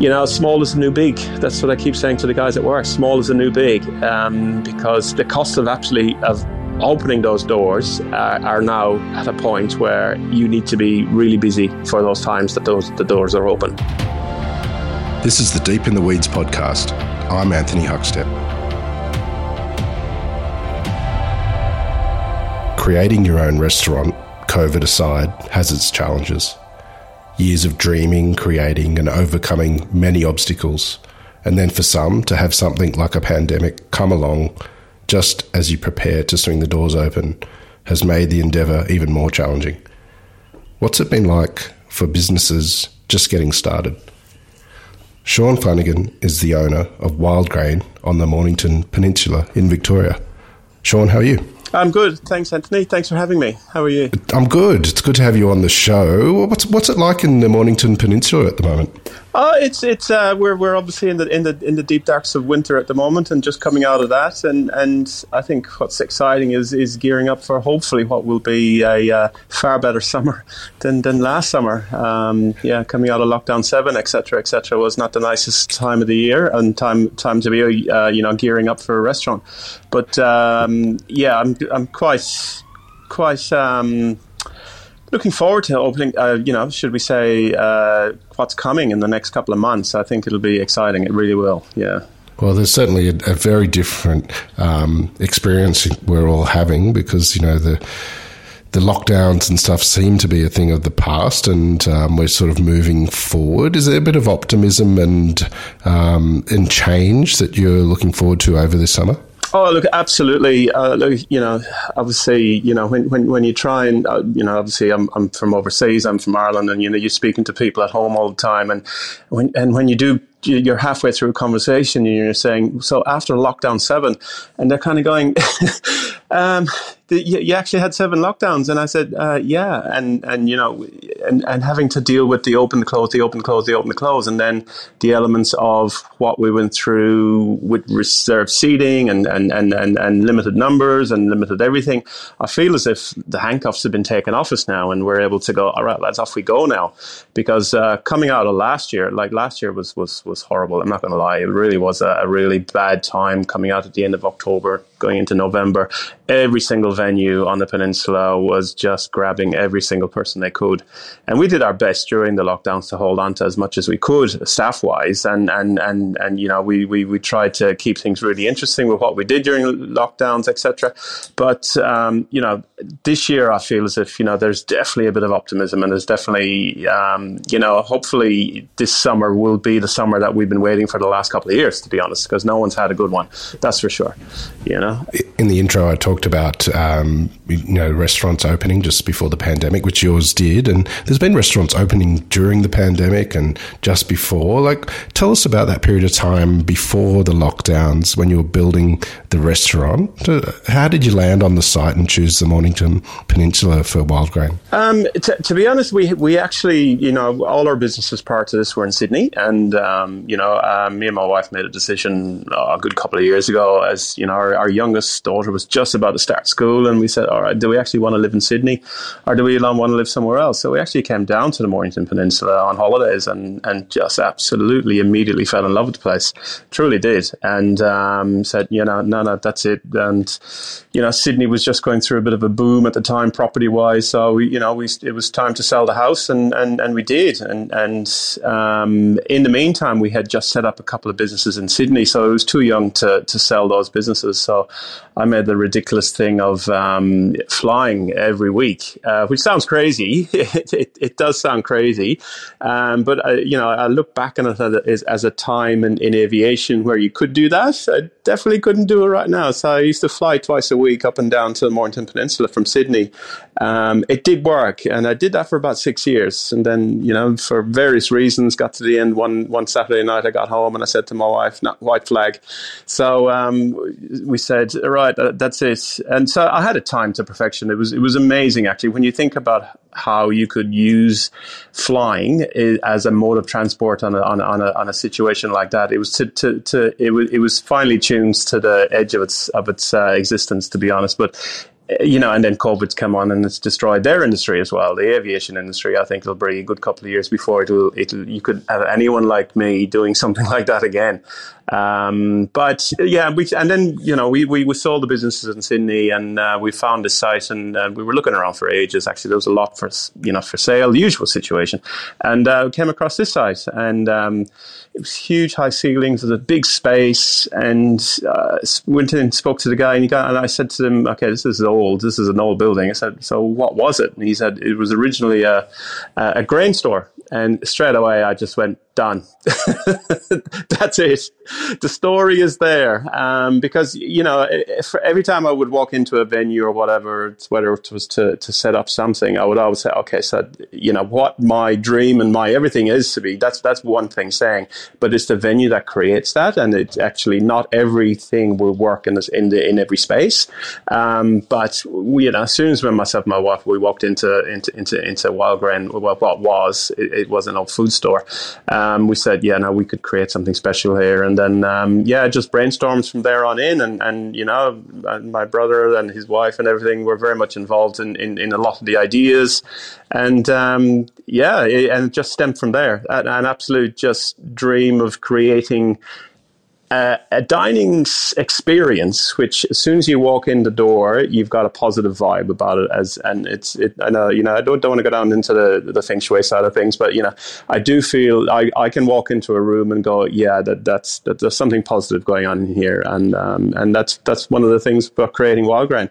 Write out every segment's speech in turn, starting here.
you know, small is the new big. That's what I keep saying to the guys at work. Small is the new big, um, because the cost of actually of opening those doors uh, are now at a point where you need to be really busy for those times that those the doors are open. This is the Deep in the Weeds podcast. I'm Anthony Huckstep. Creating your own restaurant, COVID aside, has its challenges years of dreaming, creating, and overcoming many obstacles. And then for some, to have something like a pandemic come along just as you prepare to swing the doors open has made the endeavour even more challenging. What's it been like for businesses just getting started? Sean Flanagan is the owner of Wild Grain on the Mornington Peninsula in Victoria. Sean, how are you? I'm good. Thanks, Anthony. Thanks for having me. How are you? I'm good. It's good to have you on the show. What's what's it like in the Mornington Peninsula at the moment? Oh, it's it's uh, we're we're obviously in the in the in the deep darks of winter at the moment, and just coming out of that. And and I think what's exciting is is gearing up for hopefully what will be a uh, far better summer than than last summer. Um, yeah, coming out of lockdown seven, etc. etc. was not the nicest time of the year and time time to be uh, you know gearing up for a restaurant. But um, yeah, I'm I'm quite quite. Um, looking forward to opening. Uh, you know, should we say uh, what's coming in the next couple of months? I think it'll be exciting. It really will. Yeah. Well, there's certainly a, a very different um, experience we're all having because you know the the lockdowns and stuff seem to be a thing of the past, and um, we're sort of moving forward. Is there a bit of optimism and um, and change that you're looking forward to over this summer? Oh, look, absolutely. Uh, look, you know, obviously, you know, when, when, when you try and, uh, you know, obviously I'm, I'm from overseas, I'm from Ireland, and, you know, you're speaking to people at home all the time. And when, and when you do, you're halfway through a conversation and you're saying, so after lockdown seven, and they're kind of going, um, you, actually had seven lockdowns, and I said, uh, yeah, and and you know, and and having to deal with the open, the close, the open, close, the open, the close, and then the elements of what we went through with reserved seating and and and and, and limited numbers and limited everything. I feel as if the handcuffs have been taken off us now, and we're able to go. All right, let's off we go now, because uh, coming out of last year, like last year was was was horrible. I'm not going to lie, it really was a, a really bad time coming out at the end of October, going into November. Every single venue on the peninsula was just grabbing every single person they could. And we did our best during the lockdowns to hold on to as much as we could, staff wise. And, and, and, and, you know, we, we, we tried to keep things really interesting with what we did during lockdowns, etc. But, um, you know, this year I feel as if, you know, there's definitely a bit of optimism and there's definitely, um, you know, hopefully this summer will be the summer that we've been waiting for the last couple of years, to be honest, because no one's had a good one. That's for sure. You know, in the intro, I talked about um, you know restaurants opening just before the pandemic, which yours did, and there's been restaurants opening during the pandemic and just before. Like, tell us about that period of time before the lockdowns when you were building the restaurant. Uh, how did you land on the site and choose the Mornington Peninsula for Wild Grain? Um, t- to be honest, we we actually you know all our businesses prior to this were in Sydney, and um, you know um, me and my wife made a decision uh, a good couple of years ago as you know our, our youngest daughter was just about to start school, and we said, all right, do we actually want to live in Sydney, or do we want to live somewhere else? So we actually came down to the Mornington Peninsula on holidays, and and just absolutely immediately fell in love with the place, truly did, and um, said, you know, no, no, that's it, and you know, Sydney was just going through a bit of a boom at the time, property wise, so we, you know, we it was time to sell the house, and and and we did, and and um, in the meantime, we had just set up a couple of businesses in Sydney, so it was too young to to sell those businesses, so I made the ridiculous thing of um, flying every week, uh, which sounds crazy. it, it, it, does sound crazy, um, but I, you know, I look back on it as, as a time in, in, aviation where you could do that. I definitely couldn't do it right now. So I used to fly twice a week up and down to the Mornington Peninsula from Sydney. Um, it did work, and I did that for about six years, and then you know, for various reasons, got to the end one one Saturday night. I got home and I said to my wife, "Not white flag." So um, we said, "Right, uh, that's it." And so I had a time to perfection. It was it was amazing actually when you think about how you could use flying as a mode of transport on a, on a, on a, on a situation like that. It was to, to, to it was it was finely tuned to the edge of its of its uh, existence, to be honest. But you know, and then COVID's come on and it's destroyed their industry as well. The aviation industry, I think, it'll be a good couple of years before it'll, it'll you could have anyone like me doing something like that again. Um, but yeah, we, and then you know we, we, we sold the businesses in Sydney, and uh, we found this site, and uh, we were looking around for ages. Actually, there was a lot for you know for sale, the usual situation, and uh, came across this site, and um, it was huge, high ceilings, there's a big space, and uh, went in, spoke to the guy, and, got, and I said to him, "Okay, this is old. This is an old building." I said, "So what was it?" And he said, "It was originally a, a grain store." And straight away, I just went, done. That's it. The story is there. Um, because, you know, every time I would walk into a venue or whatever, whether it was to, to set up something, I would always say, okay, so, you know, what my dream and my everything is to be, that's, that's one thing saying, but it's the venue that creates that. And it's actually not everything will work in this, in the, in every space. Um, but you know, as soon as myself and my wife, we walked into, into, into, into Wild well, what was, it, it was an old food store. Um, we said, yeah, now we could create something special here. And then, um, yeah, just brainstorms from there on in. And, and you know, my brother and his wife and everything were very much involved in, in, in a lot of the ideas. And um, yeah, it, and it just stemmed from there. An, an absolute just dream of creating uh, a dining experience, which as soon as you walk in the door, you've got a positive vibe about it. As and it's, it, I know, you know, I don't, don't want to go down into the the feng shui side of things, but you know, I do feel I, I can walk into a room and go, yeah, that that's that there's something positive going on here, and um, and that's that's one of the things about creating Wild Grain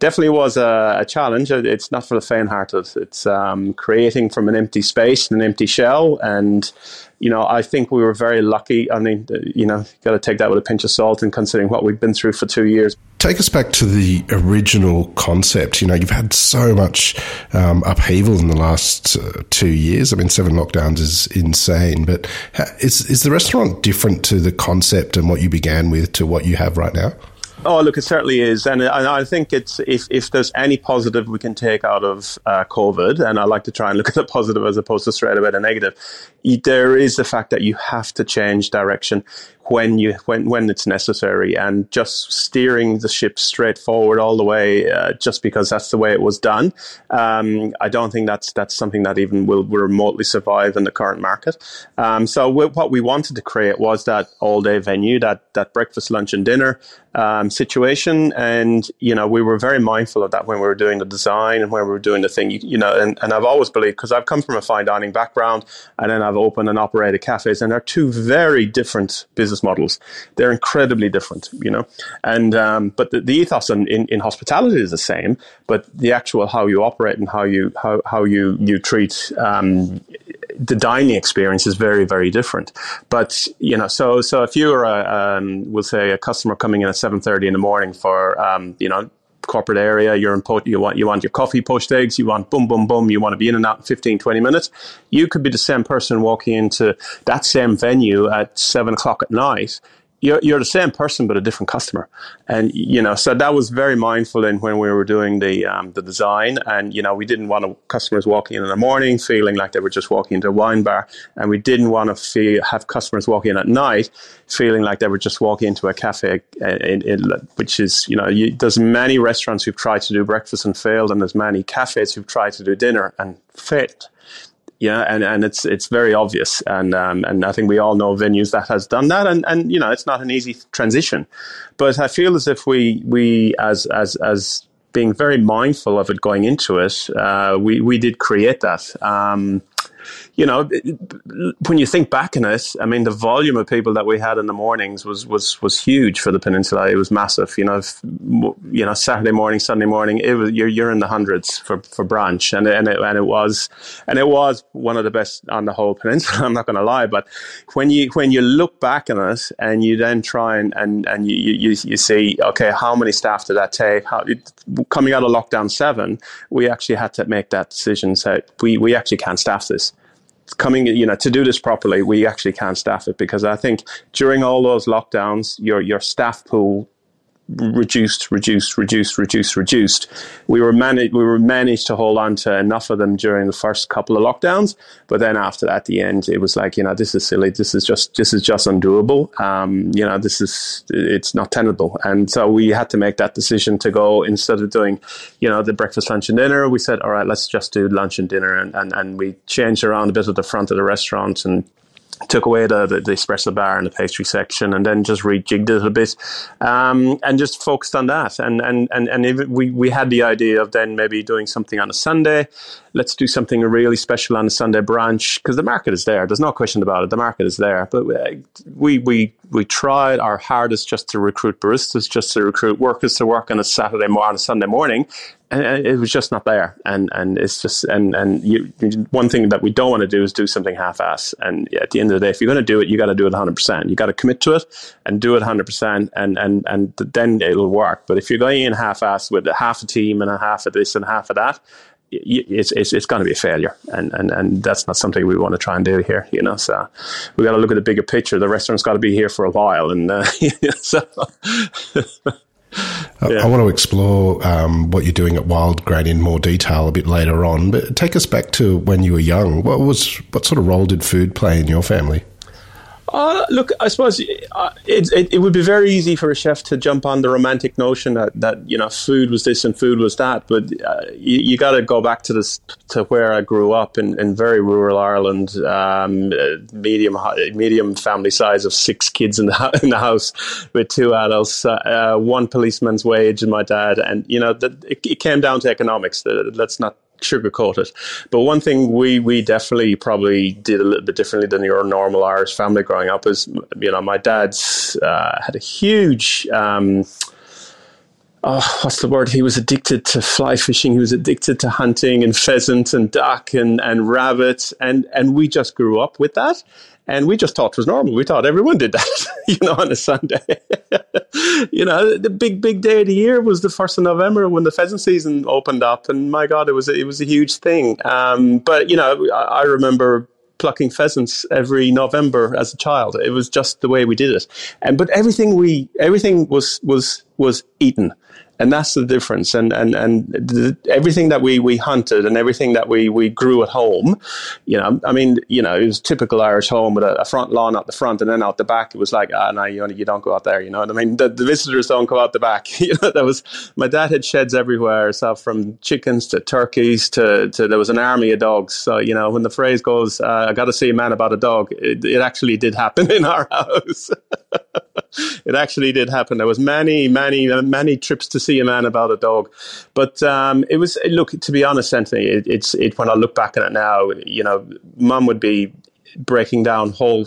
definitely was a, a, challenge. It's not for the faint-hearted. It's um, creating from an empty space, an empty shell, and you know, I think we were very lucky. I mean, you know, got to take that with a pinch of salt and considering what we've been through for two years. Take us back to the original concept. You know, you've had so much um, upheaval in the last uh, two years. I mean, seven lockdowns is insane. But is is the restaurant different to the concept and what you began with to what you have right now? Oh, look, it certainly is, and I think it's if if there's any positive we can take out of uh, COVID, and I like to try and look at the positive as opposed to straight away the negative. There is the fact that you have to change direction when you when when it's necessary, and just steering the ship straight forward all the way, uh, just because that's the way it was done. Um, I don't think that's that's something that even will, will remotely survive in the current market. Um, so what we wanted to create was that all day venue, that that breakfast, lunch, and dinner um, situation, and you know we were very mindful of that when we were doing the design and when we were doing the thing. You, you know, and, and I've always believed because I've come from a fine dining background, and then I've opened and operated cafes, and they're two very different business business models. They're incredibly different, you know. And um, but the, the ethos in, in, in, hospitality is the same, but the actual how you operate and how you how, how you you treat um, the dining experience is very very different. But you know, so so if you are a um, we'll say a customer coming in at seven thirty in the morning for um, you know corporate area, you're in you want you want your coffee poached eggs, you want boom boom boom, you want to be in and out in 15, 20 minutes. You could be the same person walking into that same venue at seven o'clock at night you're, you're the same person but a different customer. And you know so that was very mindful in when we were doing the um, the design. And you know we didn't want customers walking in in the morning feeling like they were just walking into a wine bar. And we didn't want to feel, have customers walking in at night feeling like they were just walking into a cafe uh, in, in, which is you know you, there's many restaurants who've tried to do breakfast and failed and there's many cafes who've tried to do dinner and failed yeah, and, and it's it's very obvious, and um, and I think we all know venues that has done that, and, and you know it's not an easy transition, but I feel as if we we as as as being very mindful of it going into it, uh, we we did create that. Um, you know, when you think back on it, I mean, the volume of people that we had in the mornings was was was huge for the peninsula. It was massive. You know, if, you know, Saturday morning, Sunday morning, it was you're you're in the hundreds for, for brunch, and and it, and it was and it was one of the best on the whole peninsula. I'm not going to lie, but when you when you look back on it and you then try and and and you you, you see okay, how many staff did that take? How, coming out of lockdown seven, we actually had to make that decision. So we we actually can't staff this coming, you know, to do this properly, we actually can't staff it because I think during all those lockdowns, your your staff pool reduced, reduced, reduced, reduced, reduced. We were managed we were managed to hold on to enough of them during the first couple of lockdowns, but then after that, the end, it was like you know this is silly. This is just this is just undoable. Um, you know this is it's not tenable, and so we had to make that decision to go instead of doing you know the breakfast, lunch, and dinner. We said all right, let's just do lunch and dinner, and and, and we changed around a bit at the front of the restaurant and took away the, the, the, espresso bar and the pastry section and then just rejigged it a bit um, and just focused on that. And, and, and, and we, we had the idea of then maybe doing something on a Sunday. Let's do something really special on a Sunday brunch because the market is there. There's no question about it. The market is there. But uh, we, we, we tried our hardest just to recruit baristas, just to recruit workers to work on a Saturday morning, Sunday morning and it was just not there. And and it's just and and you, one thing that we don't want to do is do something half-ass. And at the end of the day, if you're going to do it, you got to do it 100. percent You got to commit to it and do it 100, percent and and and then it'll work. But if you're going in half-ass with half a team and a half of this and half of that, it's it's, it's going to be a failure, and, and and that's not something we want to try and do here. You know, so we got to look at the bigger picture. The restaurant's got to be here for a while, and uh, so. Yeah. I want to explore um, what you're doing at Wild Grain in more detail a bit later on, but take us back to when you were young. What was what sort of role did food play in your family? Uh, look, I suppose uh, it, it, it, would be very easy for a chef to jump on the romantic notion that, that you know food was this and food was that, but uh, you, you got to go back to this to where I grew up in, in very rural Ireland, um, medium medium family size of six kids in the in the house with two adults, uh, one policeman's wage, and my dad, and you know it, it came down to economics. Let's not sugarcoat it. But one thing we we definitely probably did a little bit differently than your normal Irish family growing up is you know my dad's uh, had a huge. Um, oh, what's the word? He was addicted to fly fishing. He was addicted to hunting and pheasant and duck and, and rabbit. And, and we just grew up with that. And we just thought it was normal. We thought everyone did that, you know, on a Sunday. you know, the big, big day of the year was the first of November when the pheasant season opened up, and my God, it was it was a huge thing. Um, but you know, I, I remember plucking pheasants every November as a child. It was just the way we did it. And but everything we everything was was was eaten and that's the difference. And and and everything that we we hunted and everything that we we grew at home, you know, I mean, you know, it was typical Irish home with a, a front lawn at the front, and then out the back it was like, ah, no, you you don't go out there. You know what I mean? The, the visitors don't go out the back. you know, that was my dad had sheds everywhere, so from chickens to turkeys to, to there was an army of dogs. So you know, when the phrase goes, uh, "I got to see a man about a dog," it, it actually did happen in our house. it actually did happen. There was many, many, many trips to see a man about a dog, but um, it was look. To be honest, Anthony, it, it's it. When I look back on it now, you know, Mum would be breaking down whole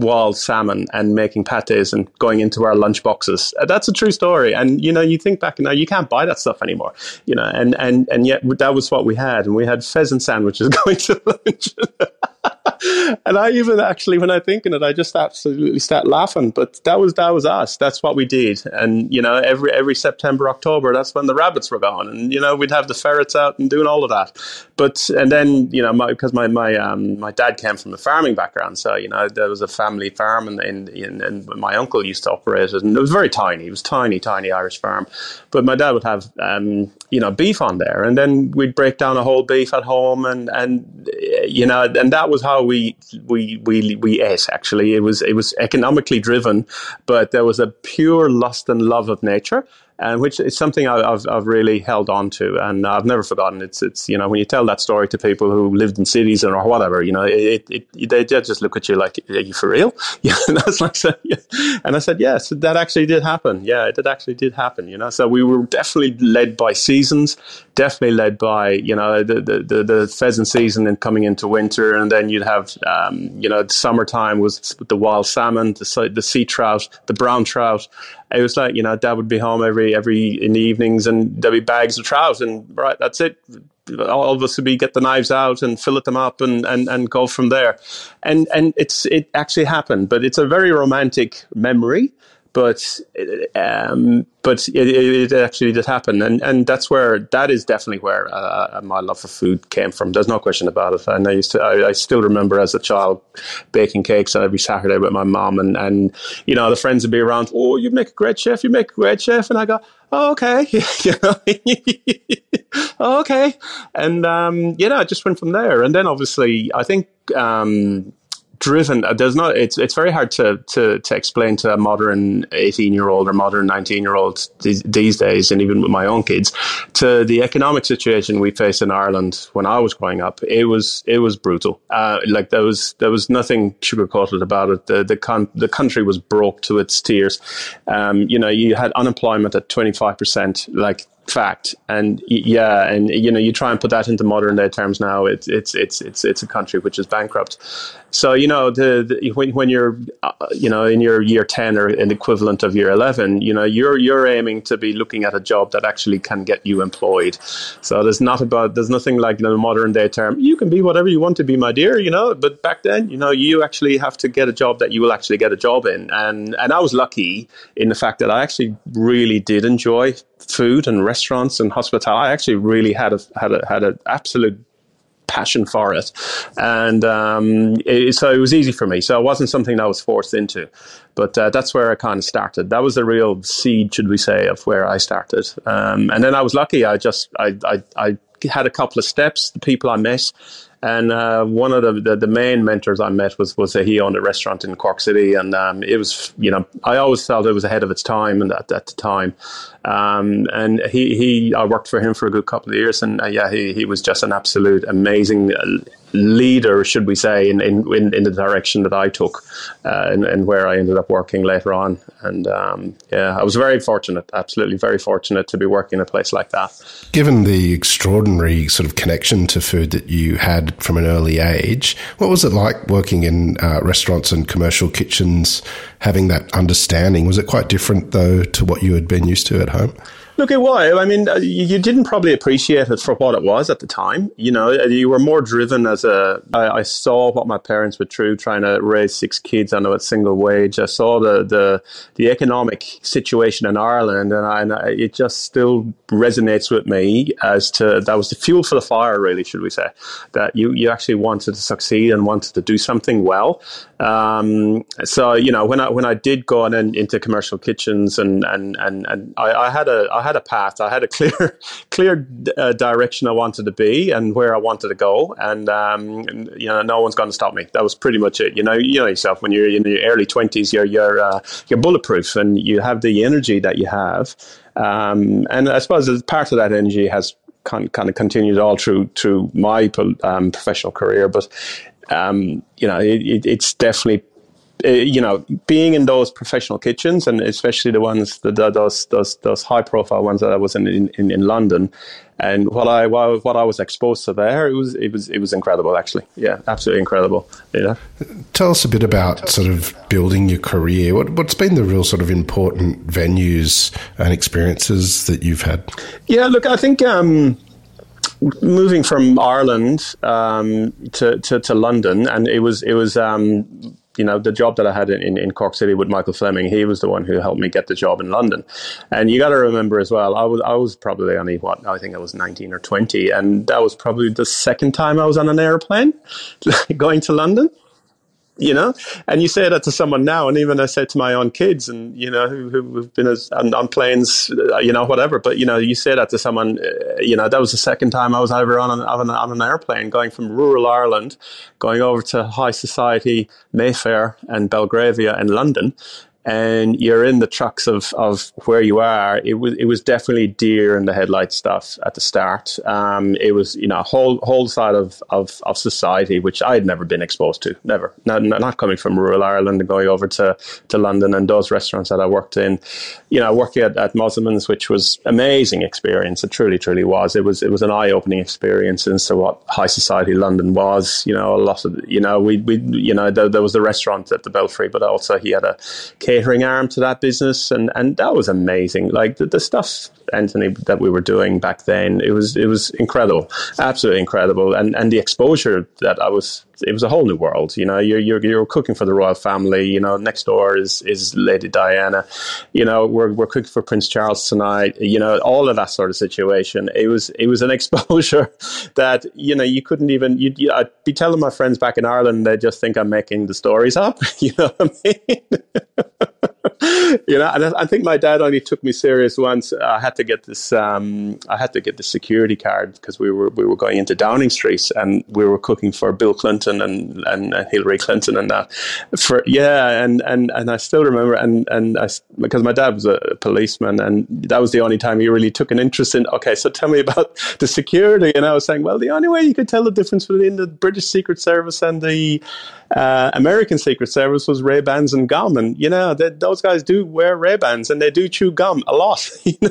wild salmon and making pates and going into our lunch boxes. Uh, that's a true story. And you know, you think back now, you can't buy that stuff anymore. You know, and and and yet that was what we had, and we had pheasant sandwiches going to lunch. and I even actually, when I think in it, I just absolutely start laughing. But that was that was us. That's what we did. And you know, every every September, October, that's when the rabbits were gone, and you know, we'd have the ferrets out and doing all of that. But and then you know, because my my um, my dad came from a farming background, so you know, there was a family farm, and and, and, and my uncle used to operate it, and it was very tiny. It was tiny, tiny Irish farm. But my dad would have um, you know beef on there, and then we'd break down a whole beef at home, and and you know, and that was how we we we we ate. Actually, it was it was economically driven, but there was a pure lust and love of nature and which is something I've, I've really held on to, and I've never forgotten. It's it's you know when you tell that story to people who lived in cities or whatever, you know, it, it, they just look at you like, "Are you for real?" Yeah, and I like, so, yeah. and I said, "Yes, that actually did happen. Yeah, it actually did happen." You know, so we were definitely led by seasons, definitely led by you know the the, the, pheasant season and coming into winter, and then you'd have um, you know summertime was the wild salmon, the the sea trout, the brown trout, it was like you know dad would be home every every in the evenings and there'd be bags of trout and right that's it. All of us would be get the knives out and fillet them up and, and, and go from there. And and it's it actually happened but it's a very romantic memory but um, but it, it, actually did happen, and and that's where that is definitely where uh, uh, my love for food came from. There's no question about it. And I used to, I, I, still remember as a child baking cakes every Saturday with my mom, and and you know the friends would be around. Oh, you make a great chef! You make a great chef! And I go, oh, okay, oh, okay, and um, you know, I just went from there. And then obviously, I think. Um, driven. Uh, there's not. It's it's very hard to to to explain to a modern 18 year old or modern 19 year old these, these days, and even with my own kids, to the economic situation we face in Ireland when I was growing up. It was it was brutal. Uh, like there was there was nothing sugarcoated about it. The the con- the country was broke to its tears. Um, you know, you had unemployment at 25 percent. Like fact. And yeah, and you know, you try and put that into modern day terms now. It's it's it's it's it's a country which is bankrupt. So you know, the, the when when you're uh, you know in your year ten or an equivalent of year eleven, you know, you're you're aiming to be looking at a job that actually can get you employed. So there's not about there's nothing like the modern day term. You can be whatever you want to be, my dear. You know, but back then, you know, you actually have to get a job that you will actually get a job in. And and I was lucky in the fact that I actually really did enjoy food and restaurants and hospitality. I actually really had a had a had an absolute passion for it, and um, it, so it was easy for me. So it wasn't something I was forced into, but uh, that's where I kind of started. That was the real seed, should we say, of where I started. Um, and then I was lucky. I just I, I I had a couple of steps. The people I met and uh, one of the, the, the main mentors I met was was a, he owned a restaurant in Cork City, and um, it was you know I always felt it was ahead of its time, and at, at the time, um, and he he I worked for him for a good couple of years, and uh, yeah he he was just an absolute amazing uh, leader, should we say, in, in, in the direction that I took uh, and, where I ended up working later on. And um, yeah, I was very fortunate, absolutely very fortunate to be working in a place like that. Given the extraordinary sort of connection to food that you had from an early age, what was it like working in uh, restaurants and commercial kitchens, having that understanding? Was it quite different, though, to what you had been used to at home? Look, it was. I mean, uh, you didn't probably appreciate it for what it was at the time. You know, uh, you were more driven as a. I, I saw what my parents were through trying to raise six kids on a single wage. I saw the the, the economic situation in Ireland, and, I, and I, it just still resonates with me as to that was the fuel for the fire. Really, should we say that you you actually wanted to succeed and wanted to do something well. Um, so you know, when I when I did go on in, into commercial kitchens and and and, and I, I had a I had a path. I had a clear, clear uh, direction I wanted to be and where I wanted to go, and, um, and you know, no one's going to stop me. That was pretty much it. You know, you know yourself when you're in your early twenties, you're you're uh, you're bulletproof, and you have the energy that you have. Um, and I suppose part of that energy has kind of continued all through through my um, professional career, but um, you know, it, it's definitely you know, being in those professional kitchens and especially the ones, the, the, those those those high profile ones that I was in in, in London, and what I what I was exposed to there, it was it was it was incredible actually. Yeah, absolutely incredible. Yeah. Tell us a bit about sort of building your career. What what's been the real sort of important venues and experiences that you've had? Yeah, look, I think. Um, moving from Ireland um, to, to, to London, and it was it was um, you know, the job that I had in, in Cork City with Michael Fleming, he was the one who helped me get the job in London. And you got to remember as well, I was I was probably only what I think I was nineteen or twenty, and that was probably the second time I was on an airplane going to London you know? And you say that to someone now and even i say to my own kids and you know who, who've been as, on, on, planes uh, you know whatever but you know you say that to someone uh, you know that was the second time i was ever on an, on, an, on an airplane going from rural ireland going over to high society mayfair and belgravia in london and you're in the trucks of, of where you are, it was it was definitely deer in the headlight stuff at the start. Um, it was you know a whole whole side of, of, of society which I had never been exposed to, never. Not, not coming from rural Ireland and going over to, to London and those restaurants that I worked in, you know, working at, at which was amazing experience. It truly truly was. It was it was an eye opening experience into what high society London was. You know, a lot of you know we we you know there, there was the restaurant at the Belfry, but also he had a catering arm to that business, and and that was amazing. Like the, the stuff Anthony that we were doing back then, it was it was incredible, absolutely incredible, and and the exposure that I was, it was a whole new world. You know, you're you're, you're cooking for the royal family. You know, next door is is Lady Diana. You know, we're we're cooking for Prince Charles tonight. You know, all of that sort of situation. It was it was an exposure that you know you couldn't even. You'd, you, I'd be telling my friends back in Ireland, they just think I'm making the stories up. You know what I mean? you know, and I, think my dad only took me serious once. I had to get this. Um, I had to get the security card because we were we were going into Downing Street and we were cooking for Bill Clinton and, and, Hillary Clinton and that. For yeah, and and and I still remember and and I, because my dad was a policeman and that was the only time he really took an interest in. Okay, so tell me about the security, and I was saying, well, the only way you could tell the difference between the British Secret Service and the uh, American Secret Service was Ray Bans and gum, and you know they, those guys do wear Ray Bans and they do chew gum a lot.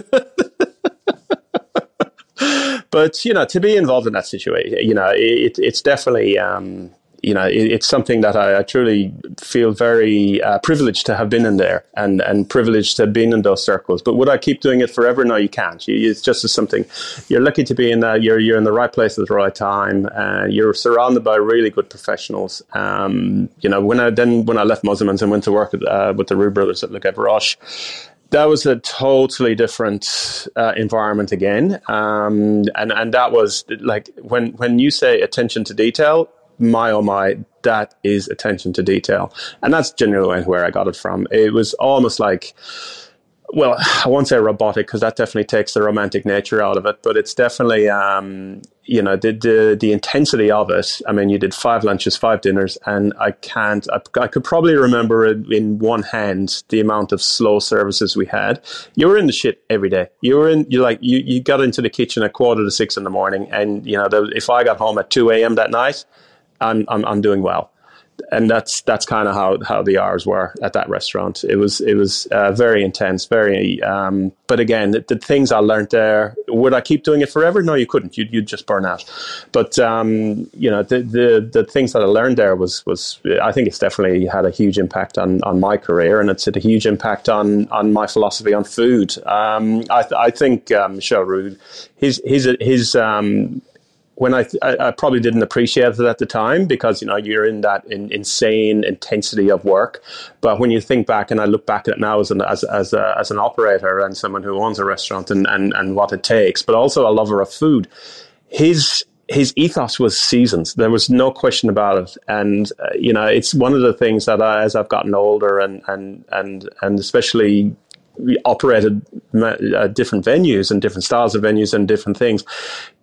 but you know, to be involved in that situation, you know, it, it's definitely um, you know, it, it's something that I, I truly feel very uh, privileged to have been in there and, and privileged to have been in those circles. But would I keep doing it forever? No, you can't. You, it's just something you're lucky to be in that. You're, you're in the right place at the right time. Uh, you're surrounded by really good professionals. Um, you know, when I then, when I left Mosimann's and went to work uh, with the Roux brothers at Le Gavroche, that was a totally different uh, environment again, um, and and that was like when when you say attention to detail, my oh my, that is attention to detail. And that's generally where I got it from. It was almost like, well, I won't say robotic because that definitely takes the romantic nature out of it, but it's definitely, um, you know, the, the, the intensity of it. I mean, you did five lunches, five dinners, and I can't, I, I could probably remember in one hand the amount of slow services we had. You were in the shit every day. You were in, you like, you, you got into the kitchen at quarter to six in the morning, and, you know, the, if I got home at 2 a.m. that night, I'm I'm, I'm doing well. And that's that's kind of how, how the hours were at that restaurant. It was it was uh, very intense, very. Um, but again, the, the, things I learned there. Would I keep doing it forever? No, you couldn't. You'd, you'd just burn out. But um, you know, the, the the things that I learned there was was I think it's definitely had a huge impact on, on my career, and it's had a huge impact on on my philosophy on food. Um, I, I think um, Michel Roux, his his his um, when I, I, I, probably didn't appreciate it at the time because you know you're in that in, insane intensity of work. But when you think back, and I look back at it now as an as as, a, as an operator and someone who owns a restaurant and, and and what it takes, but also a lover of food, his his ethos was seasons. There was no question about it, and uh, you know it's one of the things that I, as I've gotten older and and and and especially operated uh, different venues and different styles of venues and different things.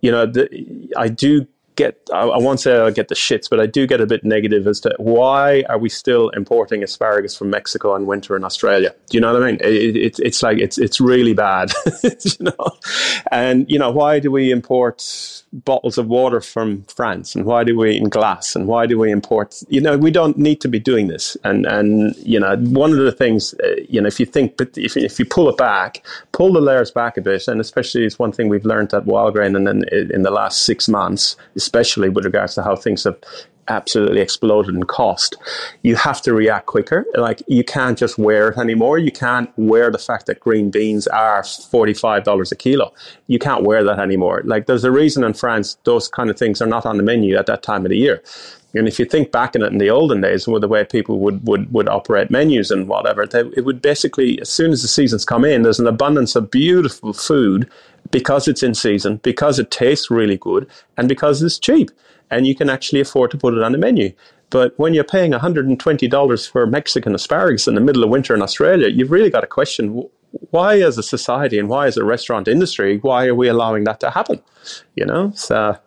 You know, the, I do get, I, I won't say I get the shits, but I do get a bit negative as to why are we still importing asparagus from Mexico in winter in Australia? Do you know what I mean? It, it, it's like, it's, it's really bad, you know? And, you know, why do we import bottles of water from France and why do we in glass and why do we import, you know, we don't need to be doing this. And, and, you know, one of the things, uh, you know, if you think, but if, if you pull it back, pull the layers back a bit, and especially it's one thing we've learned at Wildgrain and then in the last six months, especially with regards to how things have absolutely exploded in cost, you have to react quicker. Like you can't just wear it anymore. You can't wear the fact that green beans are $45 a kilo. You can't wear that anymore. Like there's a reason in France those kind of things are not on the menu at that time of the year. And if you think back in it in the olden days, with the way people would, would, would operate menus and whatever, they, it would basically, as soon as the seasons come in, there's an abundance of beautiful food because it's in season, because it tastes really good, and because it's cheap. And you can actually afford to put it on the menu. But when you're paying $120 for Mexican asparagus in the middle of winter in Australia, you've really got to question why, as a society and why, as a restaurant industry, why are we allowing that to happen? You know, so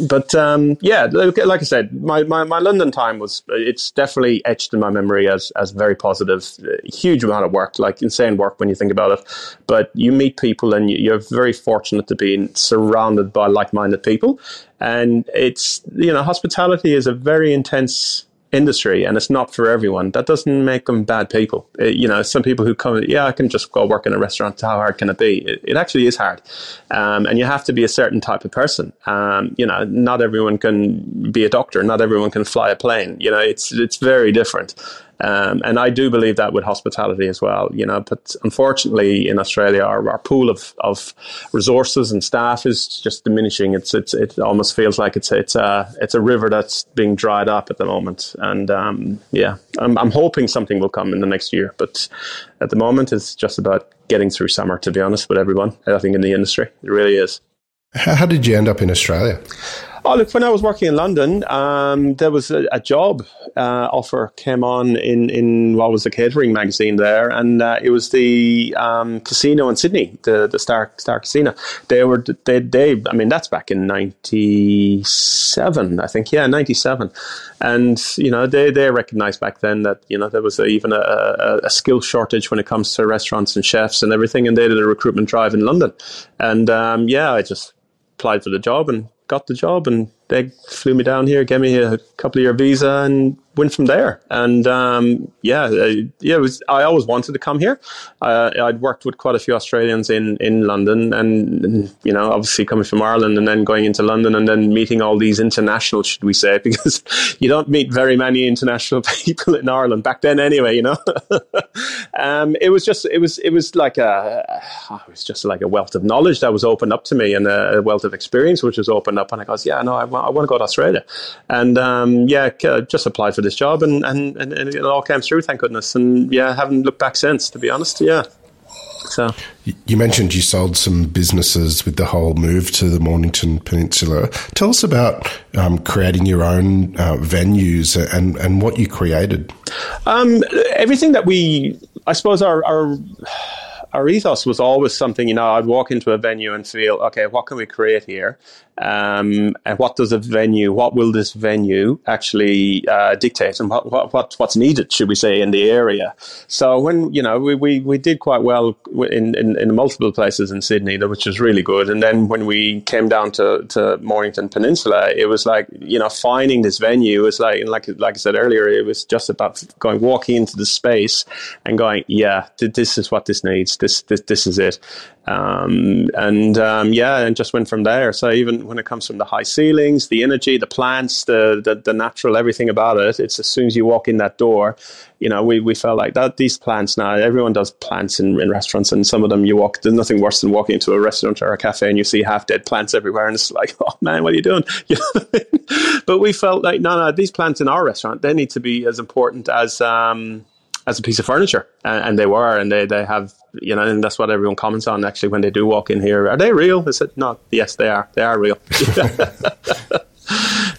but um, yeah, like, I said, my, my, my, London time was it's definitely etched in my memory as as very positive. Huge amount of work, like insane work when you think about it. But you meet people, and you're very fortunate to be surrounded by like minded people. And it's you know, hospitality is a very intense industry and it's not for everyone. That doesn't make them bad people. It, uh, you know some people who come yeah i can just go work in a restaurant. How hard can it be? It, it actually is hard. Um, and you have to be a certain type of person. Um, you know not everyone can be a doctor. Not everyone can fly a plane. You know it's it's very different Um, and I do believe that with hospitality as well, you know. But unfortunately, in Australia, our, our pool of, of resources and staff is just diminishing. It's, it's it almost feels like it's it's a it's a river that's being dried up at the moment. And um, yeah, I'm, I'm hoping something will come in the next year. But at the moment, it's just about getting through summer. To be honest, with everyone, I think in the industry, it really is. How did you end up in Australia? Oh, look, when I was working in London, um, there was a, a job uh, offer came on in, in what was the catering magazine there, and uh, it was the um, casino in Sydney, the the Star Star Casino. They were they they. I mean, that's back in '97, I think. Yeah, '97, and you know they they recognised back then that you know there was a, even a, a, a, skill shortage when it comes to restaurants and chefs and everything, and they did a recruitment drive in London, and um, yeah, I just applied for the job and got the job and they flew me down here, gave me a couple of year visa, and went from there. And um, yeah, uh, yeah, was. I always wanted to come here. Uh, I'd worked with quite a few Australians in in London, and, you know, obviously coming from Ireland and then going into London and then meeting all these international, should we say, because you don't meet very many international people in Ireland back then, anyway. You know, um, it was just it was it was like a it was just like a wealth of knowledge that was opened up to me and a wealth of experience which was opened up, and I goes, yeah, no, I I want to go to Australia. And um, yeah, just applied for this job and, and, and, it all came through, thank goodness. And yeah, haven't looked back since, to be honest. Yeah. So you mentioned you sold some businesses with the whole move to the Mornington Peninsula. Tell us about um, creating your own uh, venues and, and what you created. Um, everything that we, I suppose, our, our our ethos was always something, you know, I'd walk into a venue and feel, okay, what can we create here? Um, and what does a venue, what will this venue actually uh, dictate and what, what, what's needed, should we say, in the area? So when, you know, we, we, we did quite well in, in, in multiple places in Sydney, which was really good. And then when we came down to, to Mornington Peninsula, it was like, you know, finding this venue was like, like, like I said earlier, it was just about going, walking into the space and going, yeah, this is what this needs. This, this, this is it. Um, and um, yeah, and just went from there. So even when it comes from the high ceilings, the energy, the plants, the, the, the natural, everything about it, it's as soon as you walk in that door, you know, we, we felt like that these plants now, everyone does plants in, in restaurants, and some of them you walk, there's nothing worse than walking into a restaurant or a cafe and you see half dead plants everywhere, and it's like, oh man, what are you doing? You know but we felt like, no, no, these plants in our restaurant, they need to be as important as, um, as a piece of furniture, and, and, they were, and they they have you know, and that's what everyone comments on actually when they do walk in here. Are they real? Is it not? yes, they are. They are real.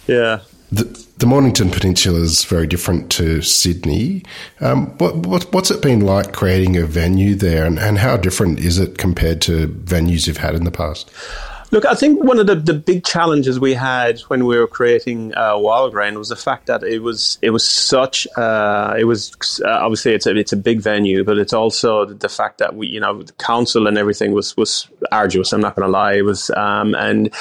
yeah. The, the Mornington Peninsula is very different to Sydney. Um, what, what, what's it been like creating a venue there, and, and how different is it compared to venues you've had in the past? Look, I think one of the, the big challenges we had when we were creating uh, Wild Grain was the fact that it was it was such uh, it was uh, obviously it's a it's a big venue, but it's also the fact that we you know the council and everything was was arduous. I'm not going to lie, it was um, and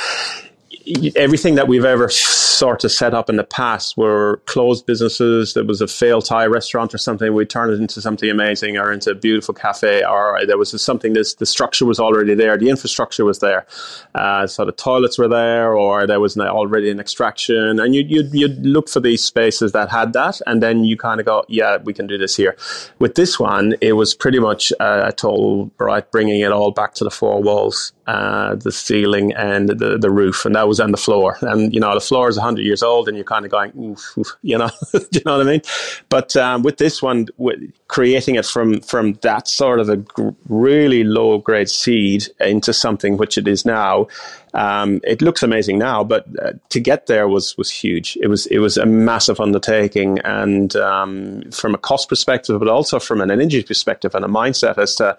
everything that we've ever sort of set up in the past were closed businesses. There was a failed Thai restaurant or something. We turned it into something amazing or into a beautiful cafe, or there was something. This the structure was already there. The infrastructure was there. Uh, so the toilets were there, or there was already an extraction, and you you'd, you'd look for these spaces that had that, and then you kind of go, yeah, we can do this here. With this one, it was pretty much uh, a total right, bringing it all back to the four walls uh, the ceiling and the, the roof, and that was on the floor. And you know, the floor is 100 years old, and you're kind of going, oof, oof, you know, you know what I mean? But um, with this one, creating it from from that sort of a gr- really low grade seed into something which it is now, um, it looks amazing now, but uh, to get there was was huge. It was it was a massive undertaking, and um, from a cost perspective, but also from an energy perspective and a mindset as to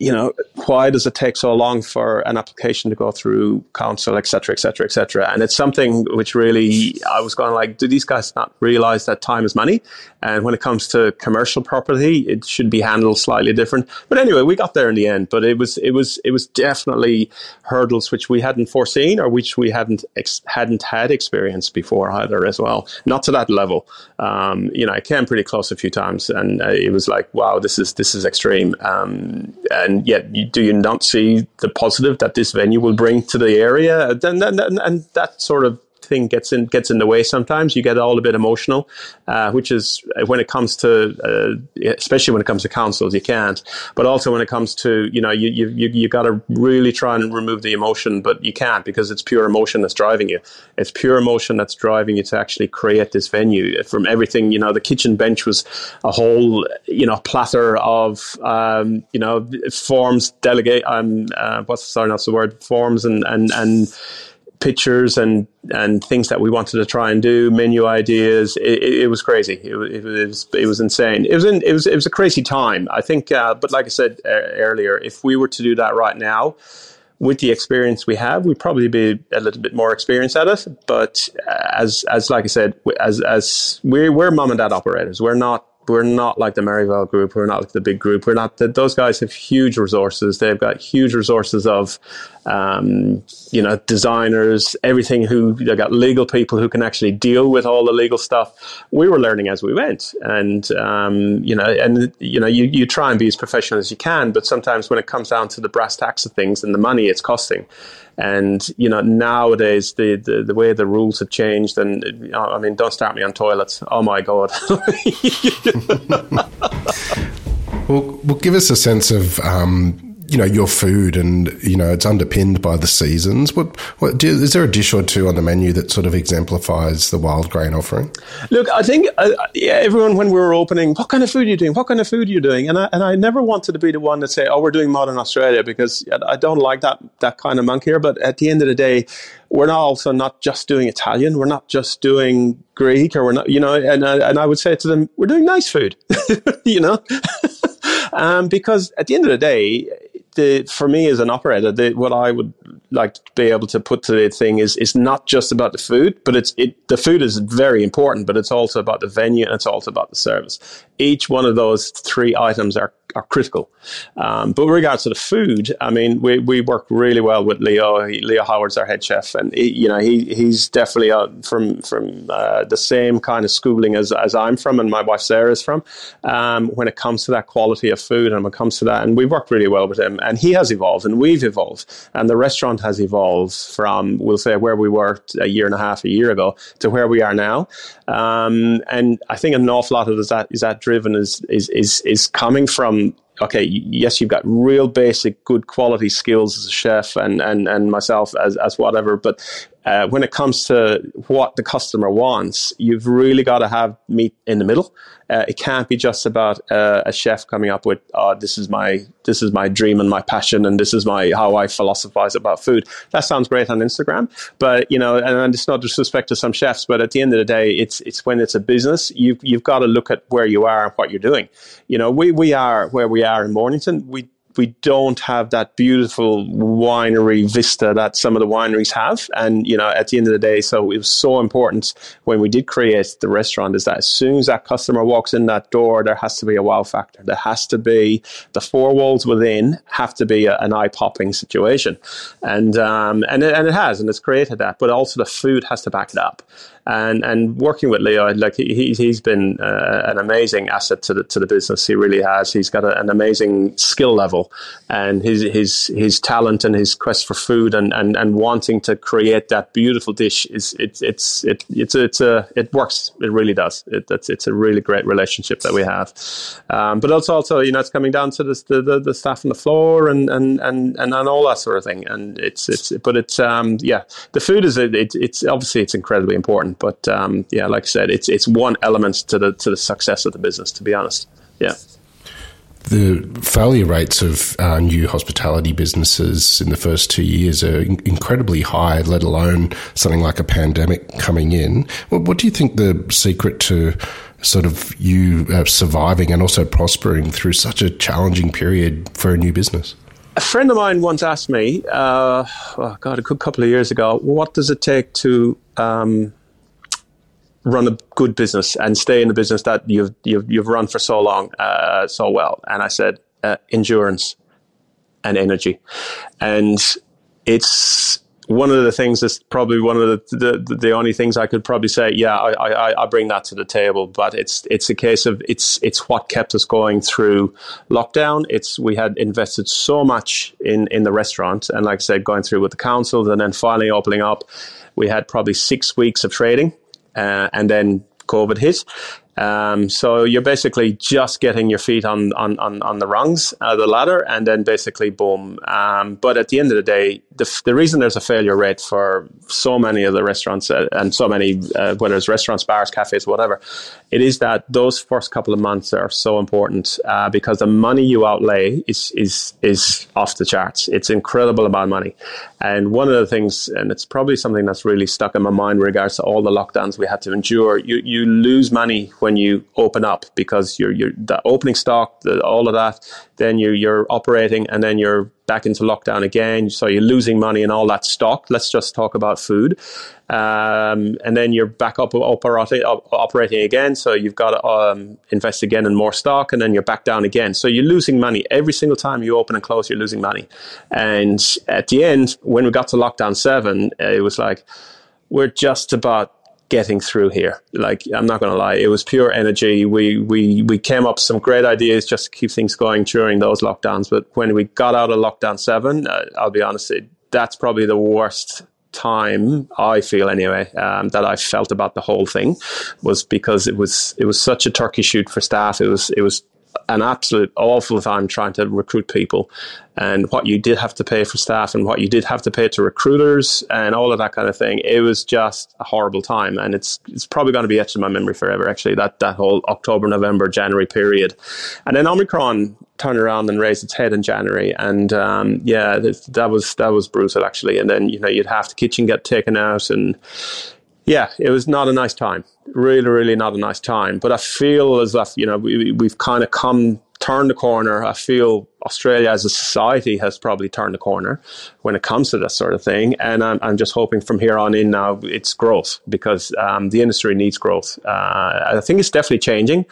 you know, why does it take so long for an application to go through council, et cetera, et cetera, et cetera? And it's something which really, I was going like, do these guys not realize that time is money? And when it comes to commercial property, it should be handled slightly different. But anyway, we got there in the end. But it was, it was, it was definitely hurdles which we hadn't foreseen or which we hadn't ex- hadn't had experience before either as well. Not to that level. Um, you know, I came pretty close a few times, and uh, it was like, wow, this is this is extreme. Um, and yet, you, do you not see the positive that this venue will bring to the area? Then, then, and that sort of thing gets in gets in the way. Sometimes you get all a bit emotional, uh, which is uh, when it comes to, uh, especially when it comes to councils, you can't. But also when it comes to, you know, you you you, you got to really try and remove the emotion, but you can't because it's pure emotion that's driving you. It's pure emotion that's driving you to actually create this venue. From everything, you know, the kitchen bench was a whole, you know, platter of, um, you know, forms, delegate, um, uh, what's sorry, not the word, forms and and and pictures and and things that we wanted to try and do, menu ideas. It, it, it was crazy. It, it, was it was insane. It was in, it was it was a crazy time. I think, uh, but like I said uh, earlier, if we were to do that right now. With the experience we have, we'd probably be a little bit more experienced at it. But as, as like I said, as, as we're, we're mom and dad operators, we're not we're not like the Merivale group. We're not like the big group. We're not. Those guys have huge resources. They've got huge resources of, um, you know, designers, everything. Who they got legal people who can actually deal with all the legal stuff. We were learning as we went, and um, you know, and you know, you you try and be as professional as you can, but sometimes when it comes down to the brass tacks of things and the money it's costing, and you know, nowadays the, the, the way the rules have changed, and I mean, don't start me on toilets. Oh my god. well, well, give us a sense of um, you know your food and you know it's underpinned by the seasons. What what do, is there a dish or two on the menu that sort of exemplifies the Wildgrain offering? Look i think uh, yeah, everyone when we were opening what kind of food are you doing? What kind of food are you doing? And I, and I never wanted to be the one to say oh we're doing modern australia because i don't like that that kind of monk here. But at the end of the day we're not also not just doing Italian. We're not just doing Greek, or we're not, you know. And and I would say to them, we're doing nice food, you know, um, because at the end of the day, the for me as an operator, the, what I would like to be able to put to the thing is is not just about the food, but it's it the food is very important, but it's also about the venue and it's also about the service. Each one of those three items are are critical. Um, but with regards to the food, I mean, we, we work really well with Leo. He, Leo Howard's our head chef, and he, you know he he's definitely uh, from from uh, the same kind of schooling as, as I'm from, and my wife Sarah is from. Um, when it comes to that quality of food, and when it comes to that, and we work really well with him, and he has evolved, and we've evolved, and the restaurant has evolved from we'll say where we were a year and a half, a year ago, to where we are now. Um, and I think an awful lot of that is that driven is is is is coming from okay, yes, you've got real basic, good quality skills as a chef and, and, and myself as, as whatever. But uh, when it comes to what the customer wants, you've really got to have meet in the middle. Uh, it can't be just about uh, a chef coming up with, oh, this is my this is my dream and my passion, and this is my how I philosophize about food. That sounds great on Instagram, but you know, and, it's not disrespect to some chefs, but at the end of the day, it's it's when it's a business, you've you've got to look at where you are and what you're doing. You know, we we are where we are in Mornington. We we don't have that beautiful winery vista that some of the wineries have. And, you know, at the end of the day, so it was so important when we did create the restaurant is that as soon as that customer walks in that door, there has to be a wow factor. There has to be the four walls within have to be a, an eye popping situation. And, um, and, it, and it has, and it's created that, but also the food has to back it up and and working with Leo, like he, he's been uh, an amazing asset to the to the business. He really has. He's got a, an amazing skill level, and his his his talent and his quest for food and, and, and wanting to create that beautiful dish is it's it's it, it's it's a it works. It really does. It, it's it's a really great relationship that we have. Um, but also also you know it's coming down to the the, the staff on the floor and, and and and all that sort of thing. And it's it's but it's um yeah the food is it, it it's obviously it's incredibly important but um, yeah, like I said, it's it's one element to the to the success of the business. To be honest, yeah. The failure rates of uh, new hospitality businesses in the first two years are in- incredibly high, let alone something like a pandemic coming in. What, what do you think the secret to sort of you uh, surviving and also prospering through such a challenging period for a new business? A friend of mine once asked me, uh, oh God, a good couple of years ago, what does it take to um, run a good business and stay in the business that you've you've, you've run for so long, uh, so well. And I said uh, endurance and energy, and it's one of the things that's probably one of the, the, the only things I could probably say. Yeah, I, I, I bring that to the table, but it's it's a case of it's it's what kept us going through lockdown. It's we had invested so much in in the restaurant, and like I said, going through with the council, and then finally opening up we had probably six weeks of trading, uh, and then COVID hit. Um, so you're basically just getting your feet on on, on, on the rungs of the ladder, and then basically boom. Um, but at the end of the day, the, the reason there's a failure rate for so many of the restaurants uh, and so many, uh, whether it's restaurants, bars, cafes, whatever, it is that those first couple of months are so important uh, because the money you outlay is is is off the charts. It's incredible amount of money, and one of the things, and it's probably something that's really stuck in my mind in regards to all the lockdowns we had to endure. You you lose money when you open up because you're you're the opening stock, the, all of that. Then you you're operating, and then you're back into lockdown again. So you're losing money in all that stock. Let's just talk about food. Um, and then you're back up operating, operating again. So you've got to um, invest again in more stock, and then you're back down again. So you're losing money every single time you open and close. You're losing money. And at the end, when we got to lockdown seven, it was like we're just about getting through here. Like I'm not going to lie, it was pure energy. We we we came up with some great ideas just to keep things going during those lockdowns. But when we got out of lockdown seven, uh, I'll be honest, it, that's probably the worst time I feel anyway um, that I felt about the whole thing was because it was it was such a turkey shoot for staff. It was it was an absolute awful time trying to recruit people and what you did have to pay for staff and what you did have to pay to recruiters and all of that kind of thing. It was just a horrible time. And it's it's probably going to be etched in my memory forever, actually, that, that whole October, November, January period. And then Omicron turned around and raised its head in January. And um, yeah, that, was that was brutal, actually. And then, you know, you'd have the kitchen get taken out and yeah, it was not a nice time. Really, really not a nice time. But I feel as if, you know, we, we've kind of come, turned the corner. I feel Australia as a society has probably turned the corner when it comes to this sort of thing. And I'm, I'm just hoping from here on in now it's growth because um, the industry needs growth. Uh, I think it's definitely changing.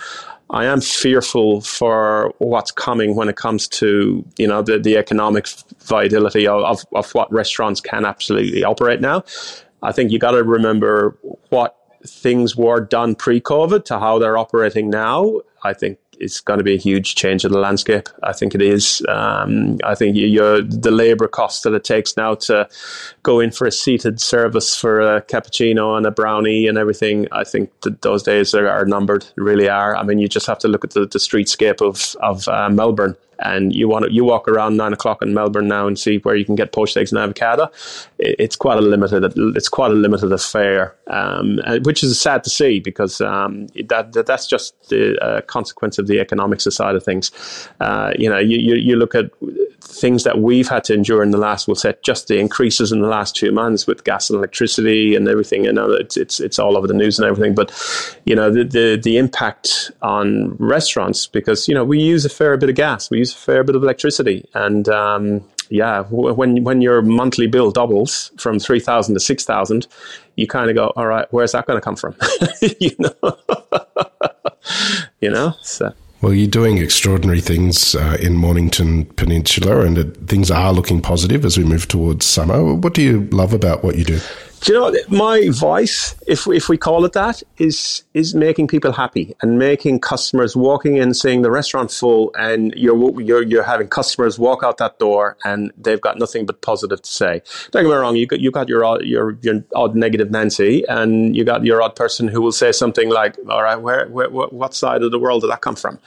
I am fearful for what's coming when it comes to you know the, the economic viability of, of, of what restaurants can absolutely operate now. I think you got to remember what things were done pre-COVID to how they're operating now. I think it's going to be a huge change in the landscape. I think it is. Um, I think you, the labour cost that it takes now to go in for a seated service for a cappuccino and a brownie and everything. I think that those days are, are numbered. Really are. I mean, you just have to look at the, the streetscape of of uh, Melbourne and you want to, you walk around nine o'clock in Melbourne now and see where you can get poached eggs and avocado, it's quite a limited it's quite a limited affair, um, which is sad to see because um, that, that, that's just the uh, consequence of the economic side of things. Uh, you know, you, you, you look at things that we've had to endure in the last, we'll say, just the increases in the last two months with gas and electricity and everything. You know, it's it's it's all over the news and everything. But you know, the the, the impact on restaurants because you know we use a fair bit of gas, we use a fair bit of electricity, and um, yeah, when when your monthly bill doubles from three thousand to six thousand, you kind of go, all right, where's that going to come from? you know, you know, so. Well, you're doing extraordinary things uh, in Mornington Peninsula, and it, things are looking positive as we move towards summer. What do you love about what you do? Do you know my vice, if if we call it that, is is making people happy and making customers walking in, seeing the restaurant full, and you're you're you're having customers walk out that door and they've got nothing but positive to say. Don't get me wrong, you got you got your odd, your your odd negative Nancy, and you got your odd person who will say something like, "All right, where, where what side of the world did that come from?"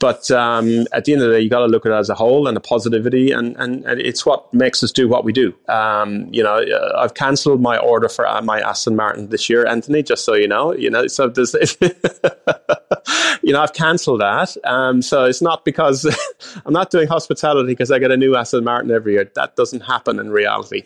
But um, at the end of the day, you got to look at it as a whole and the positivity, and, and, and it's what makes us do what we do. Um, you know, I've cancelled my order order for uh, my Aston Martin this year, Anthony. Just so you know, you know, so there's, you know, I've cancelled that. Um, so it's not because I'm not doing hospitality because I get a new Aston Martin every year. That doesn't happen in reality.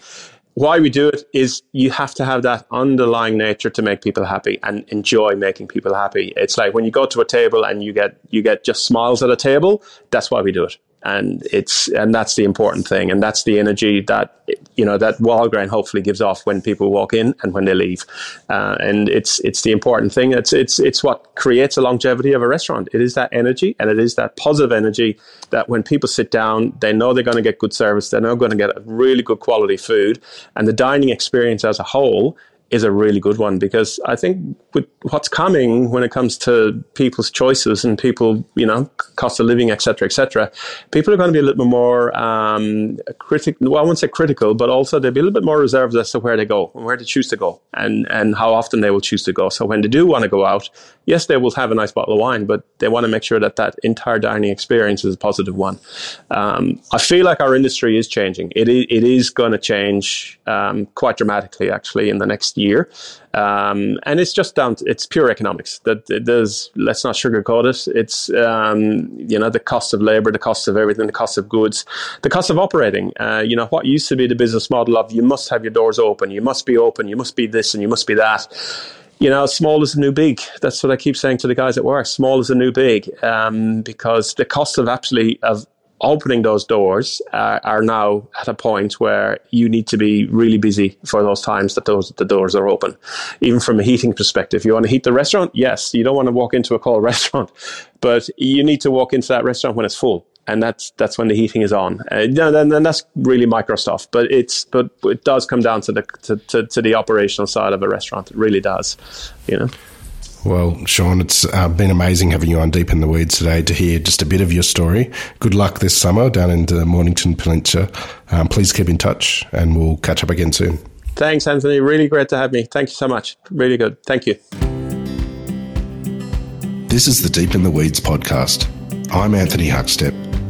Why we do it is you have to have that underlying nature to make people happy and enjoy making people happy. It's like when you go to a table and you get you get just smiles at a table. That's why we do it and it's and that's the important thing. And that's the energy that you know that Wildgrain hopefully gives off when people walk in and when they leave. Uh, and it's it's the important thing. It's it's it's what creates a longevity of a restaurant. It is that energy and it is that positive energy that when people sit down they know they're going to get good service. They're now going to get really good quality food. And the dining experience as a whole is a really good one because I think with what's coming when it comes to people's choices and people, you know, cost of living, etc., etc., people are going to be a little bit more um, critical. Well, I won't say critical, but also they'll be a little bit more reserved as to where they go and where they choose to go and and how often they will choose to go. So when they do want to go out, yes, they will have a nice bottle of wine, but they want to make sure that that entire dining experience is a positive one. Um, I feel like our industry is changing. It is, it is going to change um, quite dramatically, actually, in the next year. Um, and it's just down to, it's pure economics that there's let's not sugarcoat it it's um, you know the cost of labor the cost of everything the cost of goods the cost of operating uh, you know what used to be the business model of you must have your doors open you must be open you must be this and you must be that you know, small is the new big. That's what I keep saying to the guys at work. Small is the new big, um, because the cost of actually of opening those doors uh, are now at a point where you need to be really busy for those times that those the doors are open. Even from a heating perspective, you want to heat the restaurant. Yes, you don't want to walk into a cold restaurant, but you need to walk into that restaurant when it's full and that's that's when the heating is on. And then, then that's really micro stuff, but it's but it does come down to the to, to, to, the operational side of a restaurant. It really does, you know. Well, Sean, it's uh, been amazing having you on Deep in the Weeds today to hear just a bit of your story. Good luck this summer down in the Mornington Peninsula. Um, please keep in touch and we'll catch up again soon. Thanks, Anthony. Really great to have me. Thank you so much. Really good. Thank you. This is the Deep in the Weeds podcast. I'm Anthony Huckstep.